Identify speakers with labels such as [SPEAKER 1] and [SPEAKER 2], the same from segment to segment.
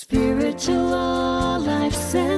[SPEAKER 1] Spiritual Life Center.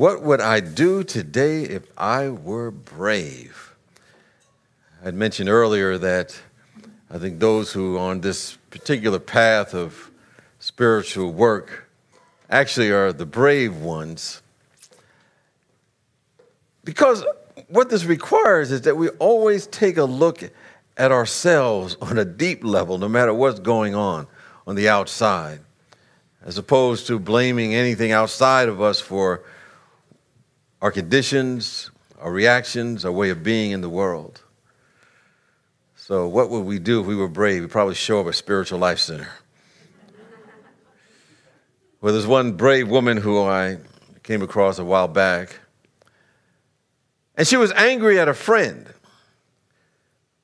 [SPEAKER 2] What would I do today if I were brave? I'd mentioned earlier that I think those who on this particular path of spiritual work actually are the brave ones. Because what this requires is that we always take a look at ourselves on a deep level, no matter what's going on on the outside, as opposed to blaming anything outside of us for our conditions, our reactions, our way of being in the world. So, what would we do if we were brave? We'd probably show up at Spiritual Life Center. Well, there's one brave woman who I came across a while back, and she was angry at a friend.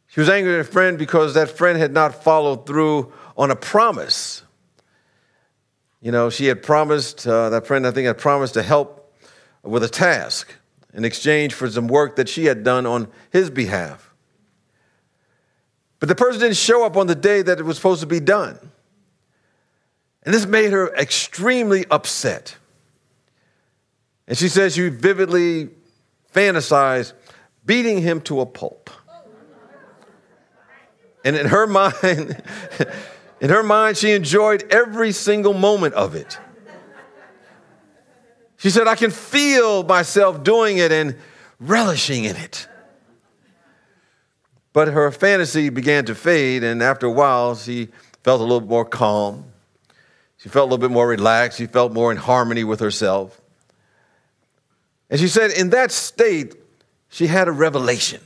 [SPEAKER 2] She was angry at a friend because that friend had not followed through on a promise. You know, she had promised, uh, that friend, I think, had promised to help with a task in exchange for some work that she had done on his behalf. But the person didn't show up on the day that it was supposed to be done. And this made her extremely upset. And she says she vividly fantasized beating him to a pulp. And in her mind, in her mind, she enjoyed every single moment of it. She said, I can feel myself doing it and relishing in it. But her fantasy began to fade, and after a while, she felt a little more calm. She felt a little bit more relaxed. She felt more in harmony with herself. And she said, in that state, she had a revelation.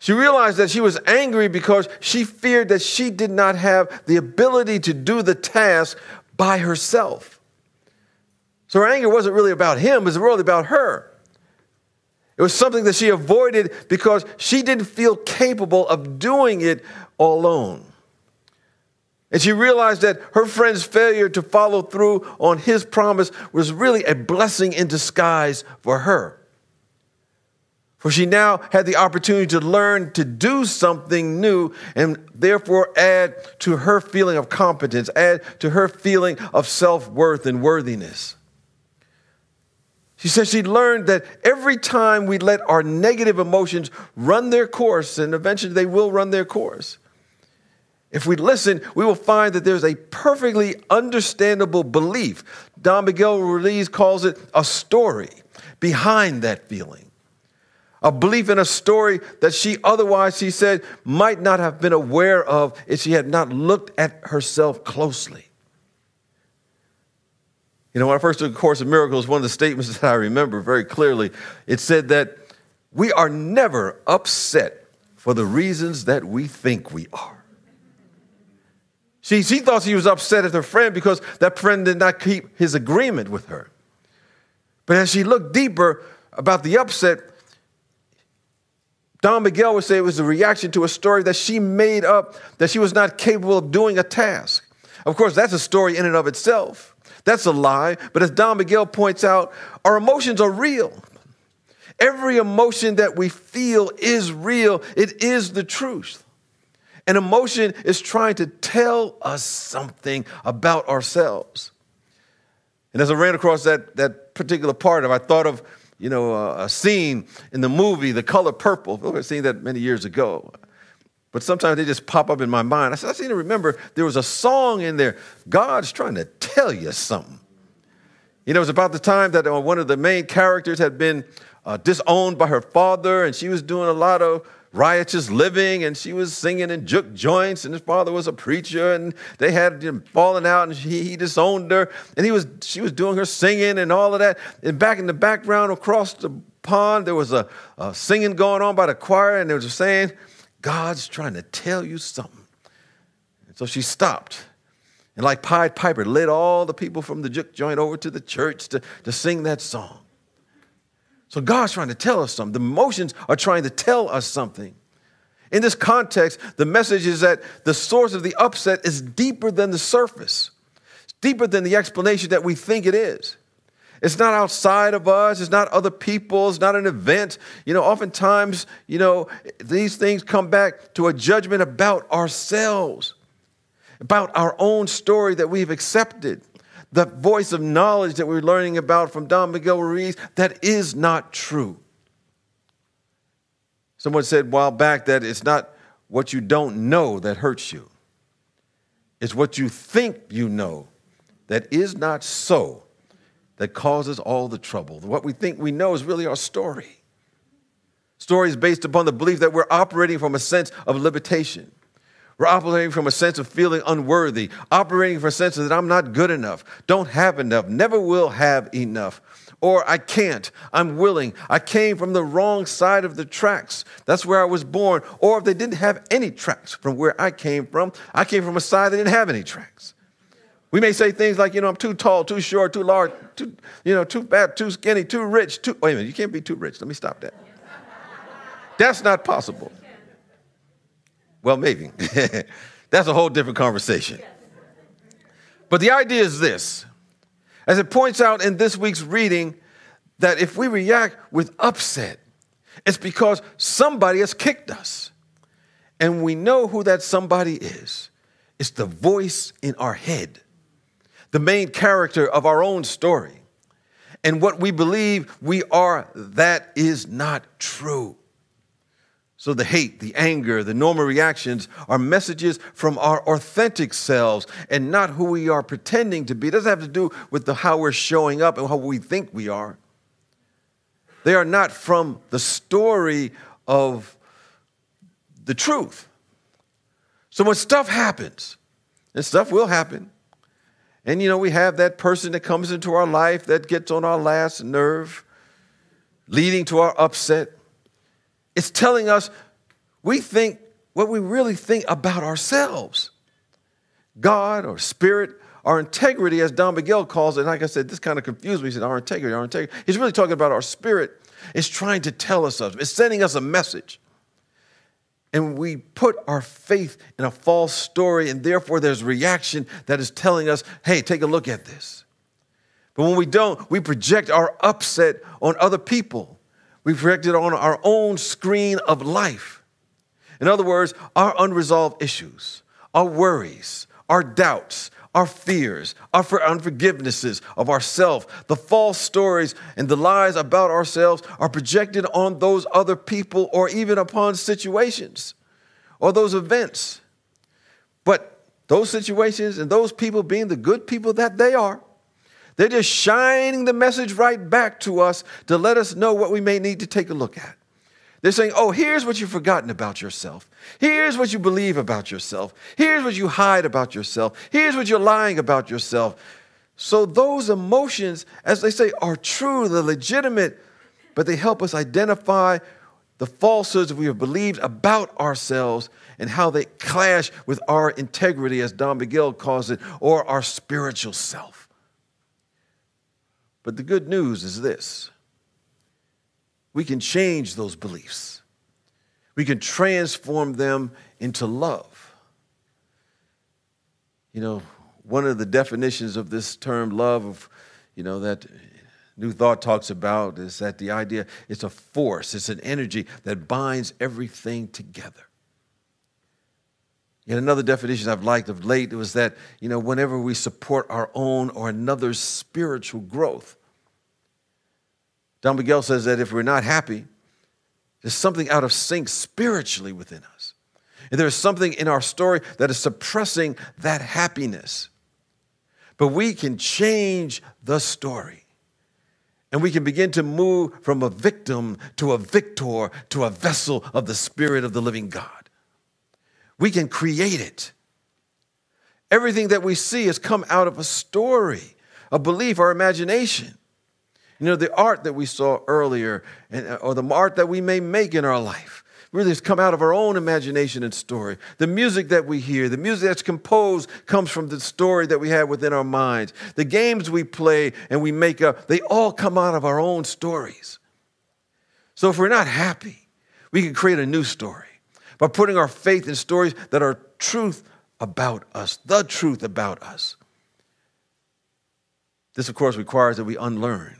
[SPEAKER 2] She realized that she was angry because she feared that she did not have the ability to do the task by herself. So her anger wasn't really about him, it was really about her. It was something that she avoided because she didn't feel capable of doing it alone. And she realized that her friend's failure to follow through on his promise was really a blessing in disguise for her. For she now had the opportunity to learn to do something new and therefore add to her feeling of competence, add to her feeling of self worth and worthiness. She said she learned that every time we let our negative emotions run their course, and eventually they will run their course, if we listen, we will find that there's a perfectly understandable belief. Don Miguel Ruiz calls it a story behind that feeling. A belief in a story that she otherwise, she said, might not have been aware of if she had not looked at herself closely. You know, when I first took a Course of Miracles, one of the statements that I remember very clearly, it said that we are never upset for the reasons that we think we are. She, she thought she was upset at her friend because that friend did not keep his agreement with her. But as she looked deeper about the upset, Don Miguel would say it was a reaction to a story that she made up that she was not capable of doing a task. Of course, that's a story in and of itself. That's a lie. But as Don Miguel points out, our emotions are real. Every emotion that we feel is real, it is the truth. An emotion is trying to tell us something about ourselves. And as I ran across that, that particular part of, I thought of, you know, a, a scene in the movie The Color Purple. I've seen that many years ago. But sometimes they just pop up in my mind. I said, I seem to remember there was a song in there. God's trying to tell you something. You know, it was about the time that uh, one of the main characters had been uh, disowned by her father, and she was doing a lot of riotous living, and she was singing in juke joints, and his father was a preacher, and they had him fallen out, and he, he disowned her, and he was she was doing her singing and all of that. And back in the background, across the pond, there was a, a singing going on by the choir, and they were saying, "God's trying to tell you something." And so she stopped and like Pied Piper, led all the people from the juke joint over to the church to, to sing that song. So God's trying to tell us something. The emotions are trying to tell us something. In this context, the message is that the source of the upset is deeper than the surface. It's deeper than the explanation that we think it is. It's not outside of us. It's not other people. It's not an event. You know, oftentimes, you know, these things come back to a judgment about ourselves about our own story that we've accepted, the voice of knowledge that we're learning about from Don Miguel Ruiz that is not true. Someone said a while back that it's not what you don't know that hurts you, it's what you think you know that is not so that causes all the trouble. What we think we know is really our story. Is based upon the belief that we're operating from a sense of limitation. We're operating from a sense of feeling unworthy, operating from a sense that I'm not good enough, don't have enough, never will have enough, or I can't, I'm willing, I came from the wrong side of the tracks. That's where I was born. Or if they didn't have any tracks from where I came from, I came from a side that didn't have any tracks. We may say things like, you know, I'm too tall, too short, too large, too, you know, too fat, too skinny, too rich, too. Wait a minute, you can't be too rich. Let me stop that. That's not possible. Well, maybe. That's a whole different conversation. But the idea is this as it points out in this week's reading, that if we react with upset, it's because somebody has kicked us. And we know who that somebody is. It's the voice in our head, the main character of our own story. And what we believe we are, that is not true. So, the hate, the anger, the normal reactions are messages from our authentic selves and not who we are pretending to be. It doesn't have to do with the, how we're showing up and how we think we are. They are not from the story of the truth. So, when stuff happens, and stuff will happen, and you know, we have that person that comes into our life that gets on our last nerve, leading to our upset it's telling us we think what we really think about ourselves. God or spirit, our integrity, as Don Miguel calls it, like I said, this kind of confused me. He said, Our integrity, our integrity. He's really talking about our spirit. It's trying to tell us something, it's sending us a message. And we put our faith in a false story, and therefore there's reaction that is telling us, hey, take a look at this. But when we don't, we project our upset on other people. We project it on our own screen of life. In other words, our unresolved issues, our worries, our doubts, our fears, our unforgivenesses of ourselves, the false stories and the lies about ourselves are projected on those other people or even upon situations or those events. But those situations and those people being the good people that they are, they're just shining the message right back to us to let us know what we may need to take a look at. They're saying, oh, here's what you've forgotten about yourself. Here's what you believe about yourself. Here's what you hide about yourself. Here's what you're lying about yourself. So those emotions, as they say, are true, they're legitimate, but they help us identify the falsehoods we have believed about ourselves and how they clash with our integrity, as Don Miguel calls it, or our spiritual self. But the good news is this we can change those beliefs, we can transform them into love. You know, one of the definitions of this term love, of, you know, that New Thought talks about is that the idea it's a force, it's an energy that binds everything together. And another definition I've liked of late was that, you know, whenever we support our own or another's spiritual growth, Don Miguel says that if we're not happy, there's something out of sync spiritually within us. And there is something in our story that is suppressing that happiness. But we can change the story. And we can begin to move from a victim to a victor to a vessel of the Spirit of the living God. We can create it. Everything that we see has come out of a story, a belief, our imagination. You know, the art that we saw earlier, uh, or the art that we may make in our life really has come out of our own imagination and story. The music that we hear, the music that's composed comes from the story that we have within our minds. The games we play and we make up, they all come out of our own stories. So if we're not happy, we can create a new story by putting our faith in stories that are truth about us, the truth about us. This, of course, requires that we unlearn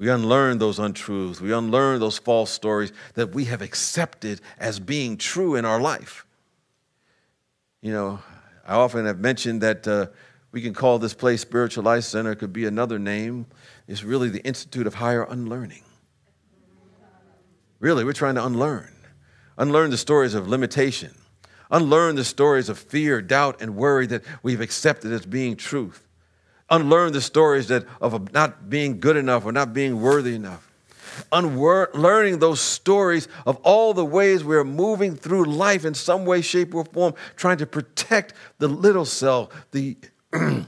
[SPEAKER 2] we unlearn those untruths. We unlearn those false stories that we have accepted as being true in our life. You know, I often have mentioned that uh, we can call this place Spiritual Life Center, it could be another name. It's really the Institute of Higher Unlearning. Really, we're trying to unlearn. Unlearn the stories of limitation, unlearn the stories of fear, doubt, and worry that we've accepted as being truth unlearn the stories that of not being good enough or not being worthy enough. Unlearning those stories of all the ways we're moving through life in some way, shape, or form, trying to protect the little self, the, the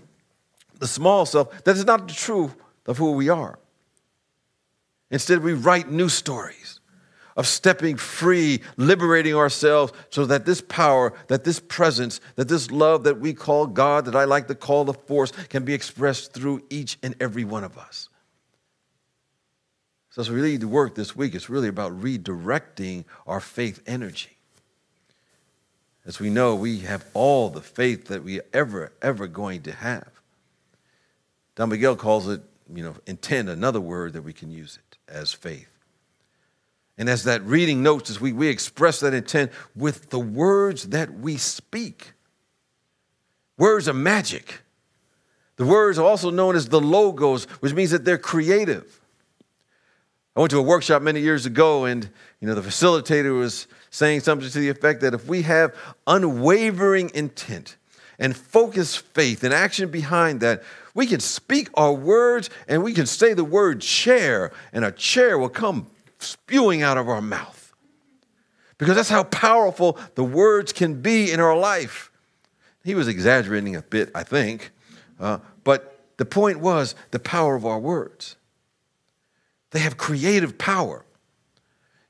[SPEAKER 2] small self that is not the truth of who we are. Instead, we write new stories of stepping free, liberating ourselves so that this power, that this presence, that this love that we call God, that I like to call the force, can be expressed through each and every one of us. So, as we lead the work this week, it's really about redirecting our faith energy. As we know, we have all the faith that we are ever, ever going to have. Don Miguel calls it, you know, intent, another word that we can use it as faith. And as that reading notes, as we, we express that intent with the words that we speak. Words are magic. The words are also known as the logos, which means that they're creative. I went to a workshop many years ago, and you know the facilitator was saying something to the effect that if we have unwavering intent and focused faith and action behind that, we can speak our words and we can say the word chair, and a chair will come spewing out of our mouth. Because that's how powerful the words can be in our life. He was exaggerating a bit, I think, uh, but the point was the power of our words. They have creative power.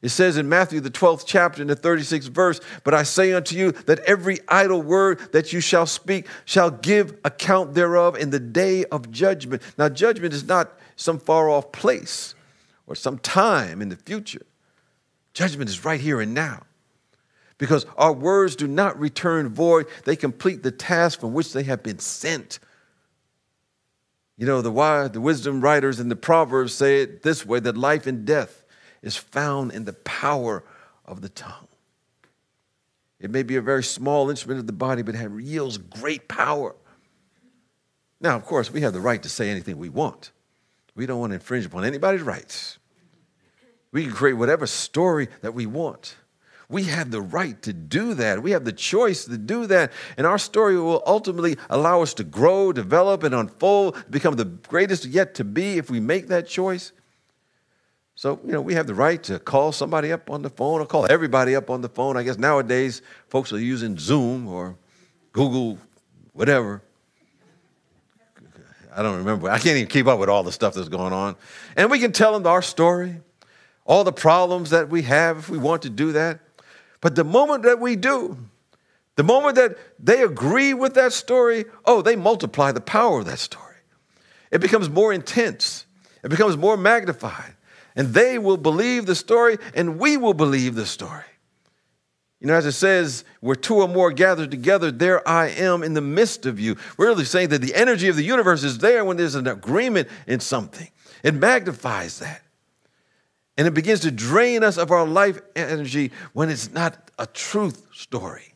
[SPEAKER 2] It says in Matthew, the 12th chapter, in the 36th verse, But I say unto you that every idle word that you shall speak shall give account thereof in the day of judgment. Now, judgment is not some far off place, or some time in the future. Judgment is right here and now. Because our words do not return void, they complete the task from which they have been sent. You know, the, the wisdom writers in the Proverbs say it this way that life and death is found in the power of the tongue. It may be a very small instrument of the body, but it yields great power. Now, of course, we have the right to say anything we want. We don't want to infringe upon anybody's rights. We can create whatever story that we want. We have the right to do that. We have the choice to do that. And our story will ultimately allow us to grow, develop, and unfold, become the greatest yet to be if we make that choice. So, you know, we have the right to call somebody up on the phone or call everybody up on the phone. I guess nowadays folks are using Zoom or Google, whatever. I don't remember. I can't even keep up with all the stuff that's going on. And we can tell them our story all the problems that we have if we want to do that. But the moment that we do, the moment that they agree with that story, oh, they multiply the power of that story. It becomes more intense, it becomes more magnified. And they will believe the story, and we will believe the story. You know, as it says, where two or more gathered together, there I am in the midst of you. We're really saying that the energy of the universe is there when there's an agreement in something. It magnifies that. And it begins to drain us of our life energy when it's not a truth story.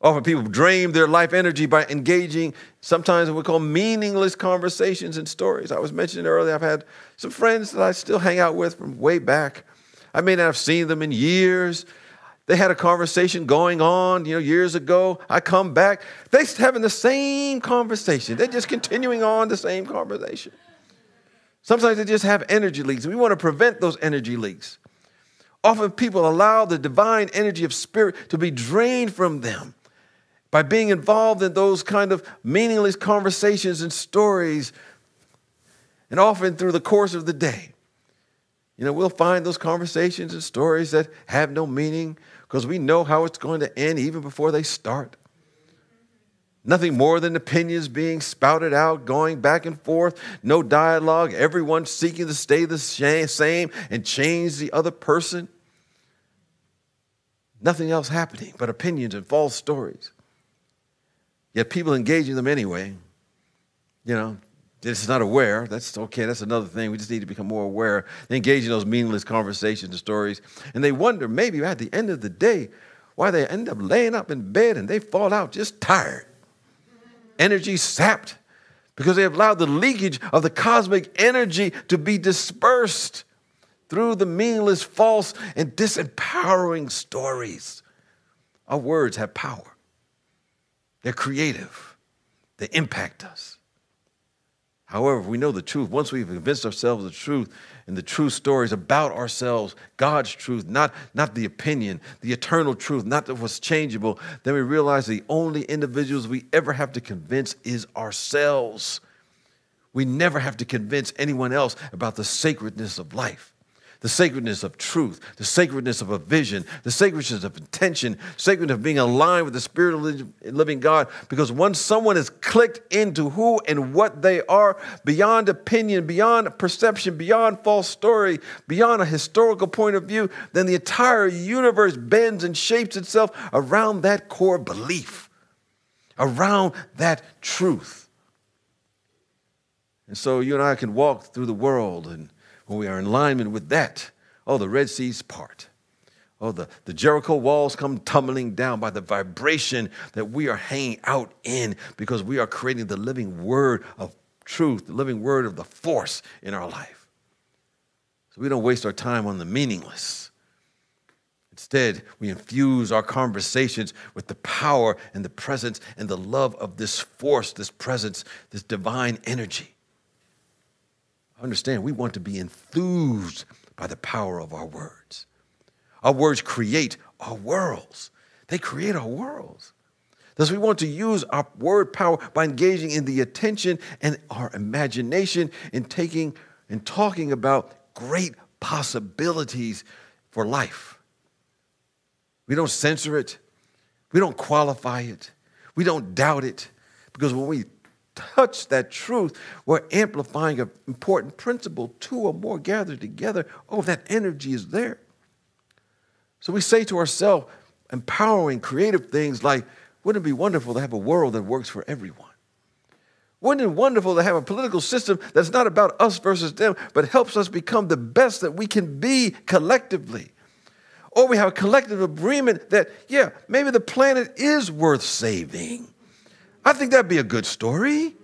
[SPEAKER 2] Often people drain their life energy by engaging sometimes what we call meaningless conversations and stories. I was mentioning earlier, I've had some friends that I still hang out with from way back. I may not have seen them in years. They had a conversation going on, you know, years ago. I come back, they're having the same conversation. They're just continuing on the same conversation. Sometimes they just have energy leaks. We want to prevent those energy leaks. Often people allow the divine energy of spirit to be drained from them by being involved in those kind of meaningless conversations and stories, and often through the course of the day. You know, we'll find those conversations and stories that have no meaning because we know how it's going to end even before they start. Nothing more than opinions being spouted out, going back and forth, no dialogue, everyone seeking to stay the same and change the other person. Nothing else happening but opinions and false stories. Yet people engaging them anyway. You know, it's not aware. That's okay. That's another thing. We just need to become more aware. They engage in those meaningless conversations and stories. And they wonder maybe at the end of the day why they end up laying up in bed and they fall out just tired energy sapped because they have allowed the leakage of the cosmic energy to be dispersed through the meaningless, false, and disempowering stories. Our words have power, they're creative, they impact us. However, we know the truth. Once we've convinced ourselves of the truth and the true stories about ourselves, God's truth, not, not the opinion, the eternal truth, not that what's changeable, then we realize the only individuals we ever have to convince is ourselves. We never have to convince anyone else about the sacredness of life the sacredness of truth, the sacredness of a vision, the sacredness of intention, sacredness of being aligned with the Spirit of living God. Because once someone is clicked into who and what they are, beyond opinion, beyond perception, beyond false story, beyond a historical point of view, then the entire universe bends and shapes itself around that core belief, around that truth. And so you and I can walk through the world and when we are in alignment with that, oh, the Red Seas part. Oh, the, the Jericho walls come tumbling down by the vibration that we are hanging out in because we are creating the living word of truth, the living word of the force in our life. So we don't waste our time on the meaningless. Instead, we infuse our conversations with the power and the presence and the love of this force, this presence, this divine energy. Understand, we want to be enthused by the power of our words. Our words create our worlds, they create our worlds. Thus, we want to use our word power by engaging in the attention and our imagination in taking and talking about great possibilities for life. We don't censor it, we don't qualify it, we don't doubt it, because when we touch that truth, we're amplifying an important principle. Two or more gathered together, oh, that energy is there. So we say to ourselves, empowering creative things like, wouldn't it be wonderful to have a world that works for everyone? Wouldn't it be wonderful to have a political system that's not about us versus them, but helps us become the best that we can be collectively? Or we have a collective agreement that, yeah, maybe the planet is worth saving. I think that'd be a good story.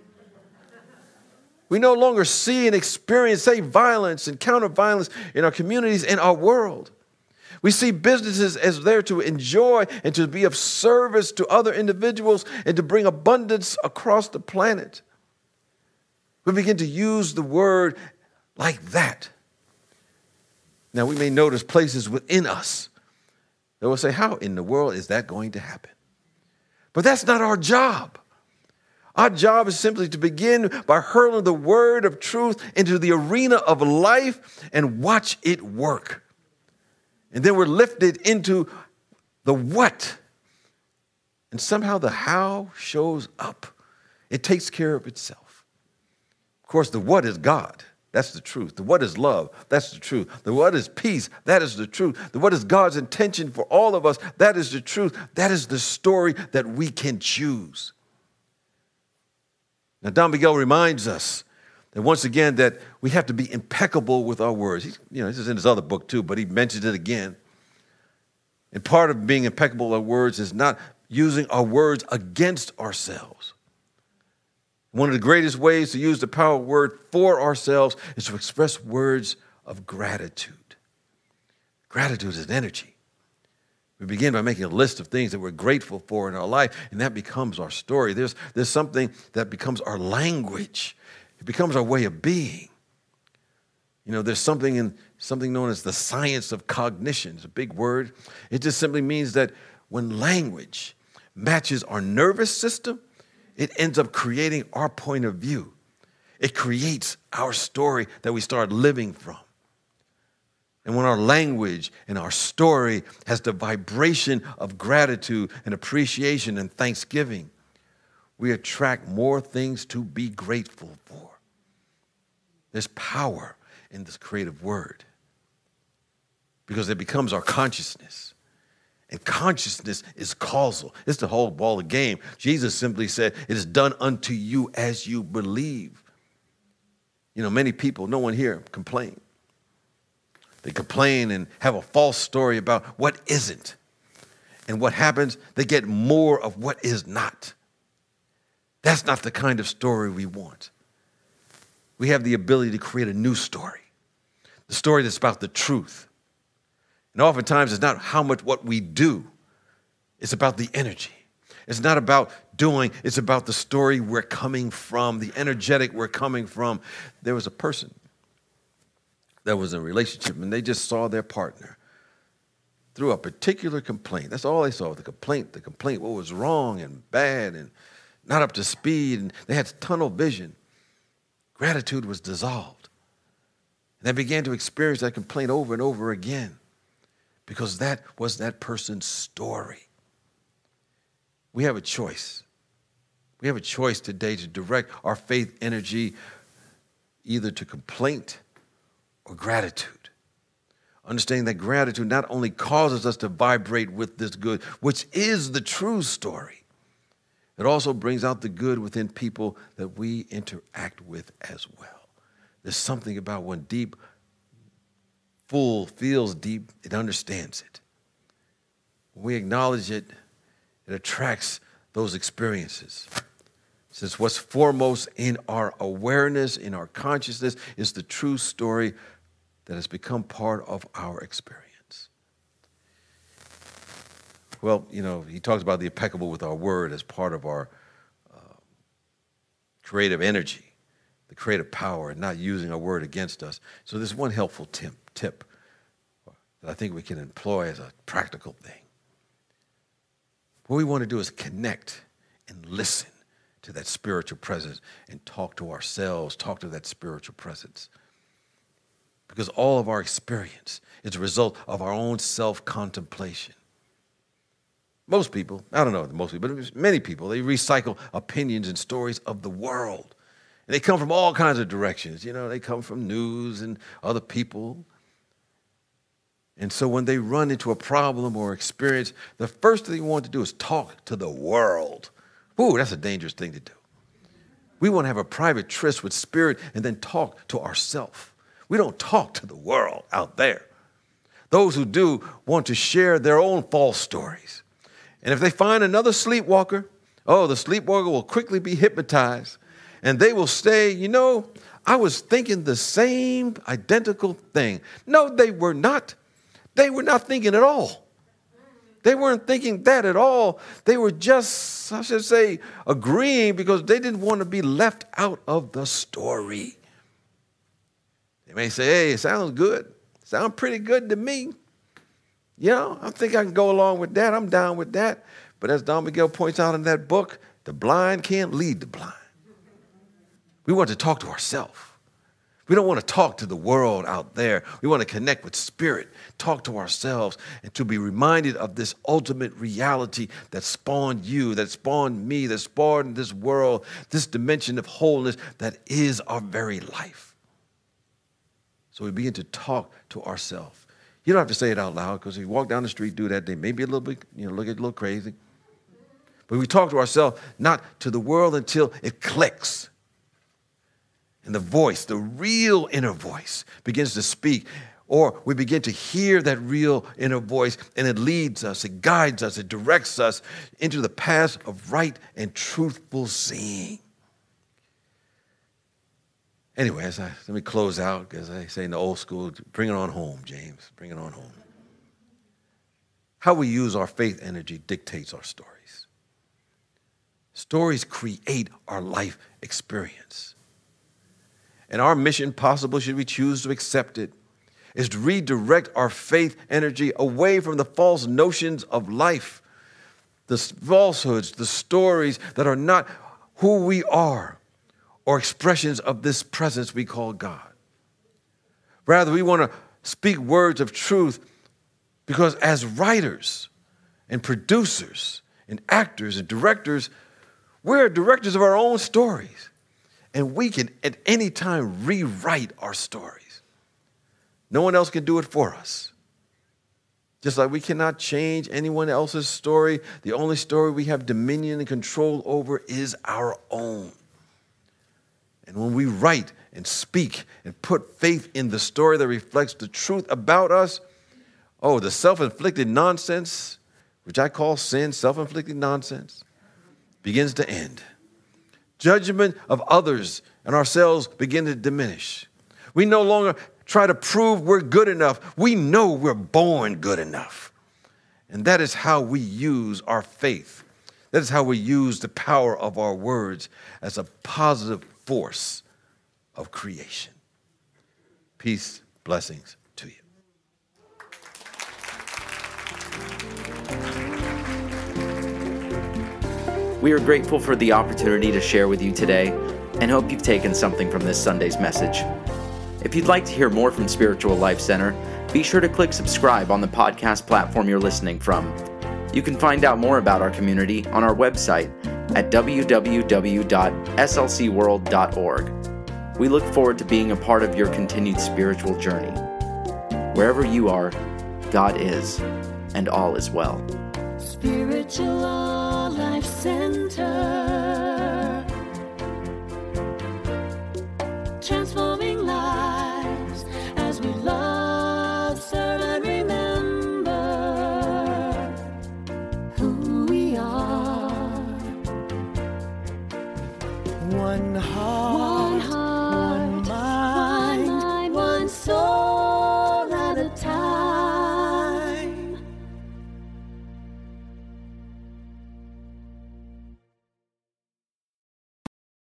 [SPEAKER 2] We no longer see and experience, say, violence and counter violence in our communities and our world. We see businesses as there to enjoy and to be of service to other individuals and to bring abundance across the planet. We begin to use the word like that. Now, we may notice places within us that will say, How in the world is that going to happen? But that's not our job. Our job is simply to begin by hurling the word of truth into the arena of life and watch it work. And then we're lifted into the what. And somehow the how shows up. It takes care of itself. Of course, the what is God. That's the truth. The what is love. That's the truth. The what is peace. That is the truth. The what is God's intention for all of us. That is the truth. That is the story that we can choose. Now, Don Miguel reminds us that once again that we have to be impeccable with our words. He, you know, this is in his other book too, but he mentions it again. And part of being impeccable with our words is not using our words against ourselves. One of the greatest ways to use the power of word for ourselves is to express words of gratitude. Gratitude is energy. We begin by making a list of things that we're grateful for in our life, and that becomes our story. There's, there's something that becomes our language, it becomes our way of being. You know, there's something in something known as the science of cognition. It's a big word. It just simply means that when language matches our nervous system, it ends up creating our point of view. It creates our story that we start living from. And when our language and our story has the vibration of gratitude and appreciation and thanksgiving, we attract more things to be grateful for. There's power in this creative word because it becomes our consciousness. And consciousness is causal. It's the whole ball of game. Jesus simply said, It is done unto you as you believe. You know, many people, no one here complain. They complain and have a false story about what isn't. And what happens, they get more of what is not. That's not the kind of story we want. We have the ability to create a new story, the story that's about the truth. And oftentimes, it's not how much what we do, it's about the energy. It's not about doing, it's about the story we're coming from, the energetic we're coming from. There was a person that was in a relationship and they just saw their partner through a particular complaint. That's all they saw the complaint, the complaint, what was wrong and bad and not up to speed. And they had tunnel vision. Gratitude was dissolved. And they began to experience that complaint over and over again because that was that person's story. We have a choice. We have a choice today to direct our faith energy either to complaint or gratitude. Understanding that gratitude not only causes us to vibrate with this good, which is the true story, it also brings out the good within people that we interact with as well. There's something about when deep, full feels deep, it understands it. When we acknowledge it, it attracts those experiences. Since what's foremost in our awareness, in our consciousness, is the true story that has become part of our experience. Well, you know, he talks about the impeccable with our word as part of our uh, creative energy, the creative power, and not using our word against us. So, there's one helpful tip, tip that I think we can employ as a practical thing. What we want to do is connect and listen to that spiritual presence and talk to ourselves, talk to that spiritual presence because all of our experience is a result of our own self contemplation. Most people, I don't know most people, but many people, they recycle opinions and stories of the world. And they come from all kinds of directions. You know, they come from news and other people. And so when they run into a problem or experience, the first thing they want to do is talk to the world. Ooh, that's a dangerous thing to do. We want to have a private tryst with spirit and then talk to ourselves. We don't talk to the world out there. Those who do want to share their own false stories. And if they find another sleepwalker, oh, the sleepwalker will quickly be hypnotized and they will say, you know, I was thinking the same identical thing. No, they were not. They were not thinking at all. They weren't thinking that at all. They were just, I should say, agreeing because they didn't want to be left out of the story. They may say, hey, it sounds good. Sounds pretty good to me. You know, I think I can go along with that. I'm down with that. But as Don Miguel points out in that book, the blind can't lead the blind. We want to talk to ourselves. We don't want to talk to the world out there. We want to connect with spirit, talk to ourselves, and to be reminded of this ultimate reality that spawned you, that spawned me, that spawned this world, this dimension of wholeness that is our very life. So we begin to talk to ourselves. You don't have to say it out loud because if you walk down the street, do that, they may be a little bit, you know, look a little crazy. But we talk to ourselves, not to the world until it clicks. And the voice, the real inner voice, begins to speak. Or we begin to hear that real inner voice, and it leads us, it guides us, it directs us into the path of right and truthful seeing. Anyway, I, let me close out, as I say in the old school, bring it on home, James. Bring it on home. How we use our faith energy dictates our stories. Stories create our life experience. And our mission, possible should we choose to accept it, is to redirect our faith energy away from the false notions of life, the falsehoods, the stories that are not who we are or expressions of this presence we call God. Rather, we want to speak words of truth because as writers and producers and actors and directors, we're directors of our own stories. And we can at any time rewrite our stories. No one else can do it for us. Just like we cannot change anyone else's story, the only story we have dominion and control over is our own. And when we write and speak and put faith in the story that reflects the truth about us, oh, the self inflicted nonsense, which I call sin, self inflicted nonsense, begins to end. Judgment of others and ourselves begin to diminish. We no longer try to prove we're good enough. We know we're born good enough. And that is how we use our faith. That is how we use the power of our words as a positive force of creation. Peace, blessings to you.
[SPEAKER 3] We are grateful for the opportunity to share with you today and hope you've taken something from this Sunday's message. If you'd like to hear more from Spiritual Life Center, be sure to click subscribe on the podcast platform you're listening from. You can find out more about our community on our website at www.slcworld.org. We look forward to being a part of your continued spiritual journey. Wherever you are, God is, and all is well.
[SPEAKER 1] Spiritual Life Center.